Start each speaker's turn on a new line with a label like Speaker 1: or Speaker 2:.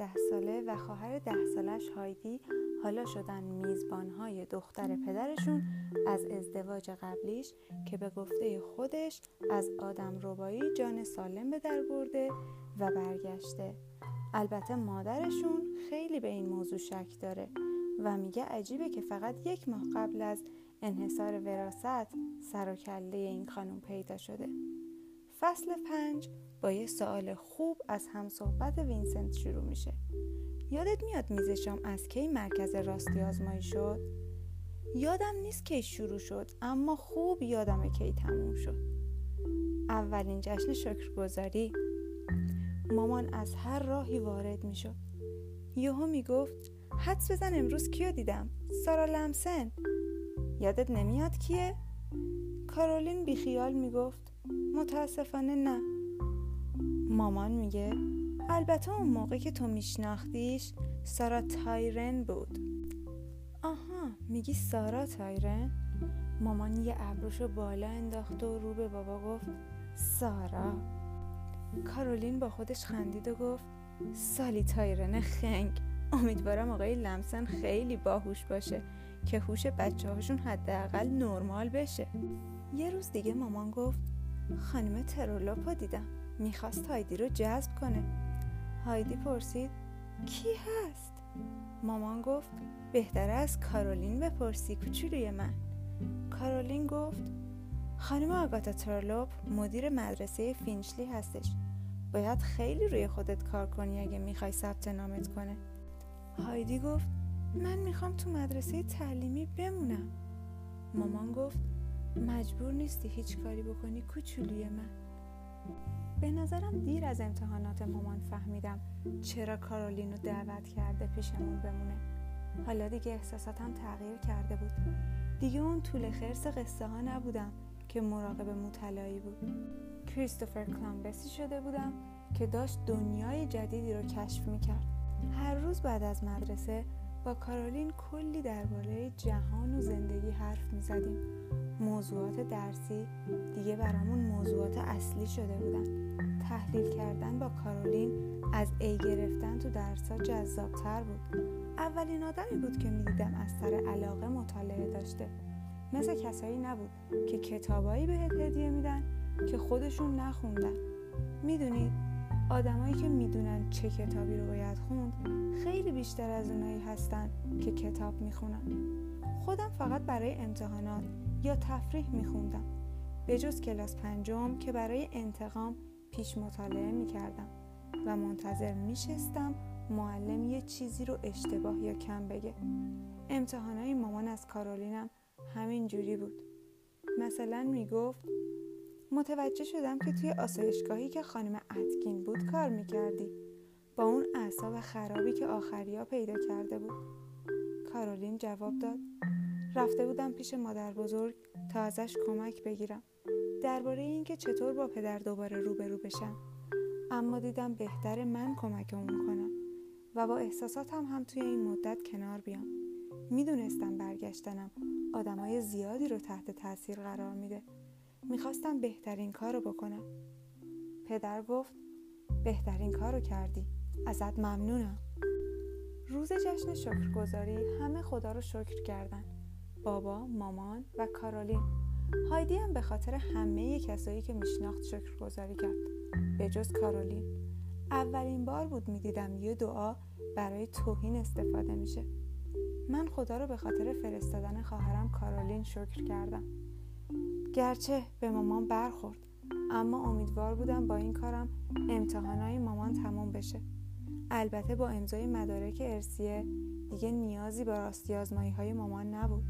Speaker 1: یازده ساله و خواهر ده سالش هایدی حالا شدن میزبانهای دختر پدرشون از ازدواج قبلیش که به گفته خودش از آدم ربایی جان سالم به در برده و برگشته. البته مادرشون خیلی به این موضوع شک داره و میگه عجیبه که فقط یک ماه قبل از انحصار وراست سر و کله این خانم پیدا شده. فصل پنج با یه سوال خوب از همصحبت وینسنت شروع میشه. یادت میاد میز شام از کی مرکز راستی آزمایی شد؟ یادم نیست کی شروع شد اما خوب یادمه کی تموم شد. اولین جشن شکرگزاری. مامان از هر راهی وارد می‌شد. یهو می‌گفت حدس بزن امروز کیو دیدم؟ سارا لمسن. یادت نمیاد کیه؟ کارولین بیخیال می‌گفت متاسفانه نه. مامان میگه البته اون موقع که تو میشناختیش سارا تایرن بود. آها میگی سارا تایرن؟ مامان یه ابروشو بالا انداخت و رو به بابا گفت سارا. کارولین با خودش خندید و گفت سالی تایرن خنگ. امیدوارم آقای لمسن خیلی باهوش باشه که هوش بچه هاشون حداقل نرمال بشه. یه روز دیگه مامان گفت خانم ترولوپا دیدم. می‌خواست هایدی رو جذب کنه. هایدی پرسید کی هست؟ مامان گفت بهتره از کارولین بپرسی کوچولوی من. کارولین گفت خانم آگاتا ترلوپ مدیر مدرسه فینچلی هستش. باید خیلی روی خودت کار کنی اگه می‌خوای ثبت نامت کنه. هایدی گفت من می‌خوام تو مدرسه تعلیمی بمونم. مامان گفت مجبور نیستی هیچ کاری بکنی کوچولوی من. به نظرم دیر از امتحانات مامان فهمیدم چرا کارولین رو دعوت کرده پیشمون بمونه. حالا دیگه احساساتم تغییر کرده بود. دیگه اون طول خرس قصه ها نبودم که مراقب مطلعی بود. کریستوفر کلامبسی شده بودم که داشت دنیای جدیدی رو کشف می‌کرد. هر روز بعد از مدرسه با کارولین کلی درباره جهان و زندگی حرف می‌زدیم. موضوعات درسی دیگه برامون موضوعات اصلی شده بودن. تحلیل کردن با کارولین از ای گرفتن تو درسا جذابتر بود. اولین آدمی بود که می‌دیدم از سر علاقه مطالعه داشته. مثل کسایی نبود که کتابایی بهت هدیه میدن که خودشون نخوندن. می‌دونید آدمایی که می‌دونن چه کتابی رو باید خوند خیلی بیشتر از اونایی هستن که کتاب می‌خونن. خودم فقط برای امتحانات یا تفریح میخوندم به جز کلاس پنجم که برای انتقام پیش مطالعه می‌کردم و منتظر میشستم معلم یه چیزی رو اشتباه یا کم بگه. امتحانای مامان از کارولینم همین جوری بود. مثلا می‌گفت متوجه شدم که توی آسایشگاهی که خانم اتکین بود کار می‌کردی. با اون اعصاب خرابی که آخریا پیدا کرده بود. کارولین جواب داد. رفته بودم پیش مادر بزرگ تا ازش کمک بگیرم. درباره اینکه چطور با پدر دوباره روبرو بشم. اما دیدم بهتر من کمک اون کنم و با احساساتم هم توی این مدت کنار بیام. می‌دونستم برگشتنم آدمای زیادی رو تحت تاثیر قرار میده. می‌خواستم بهترین کار رو بکنم. پدر گفت بهترین کار رو کردی. ازت ممنونم. روز جشن شکرگزاری همه خدا رو شکر کردن. بابا، مامان و کارولین هایدی هم به خاطر همه کسایی که میشناخت شکرگزاری کرد. به جز کارولین اولین بار بود می‌دیدم یه دعا برای توهین استفاده میشه. من خدا رو به خاطر فرستادن خواهرم کارولین شکر کردم. گرچه به مامان برخورد اما امیدوار بودم با این کارم امتحانای مامان تموم بشه. البته با امضای مدارک ارسیه دیگه نیازی به راستی آزمایی های مامان نبود.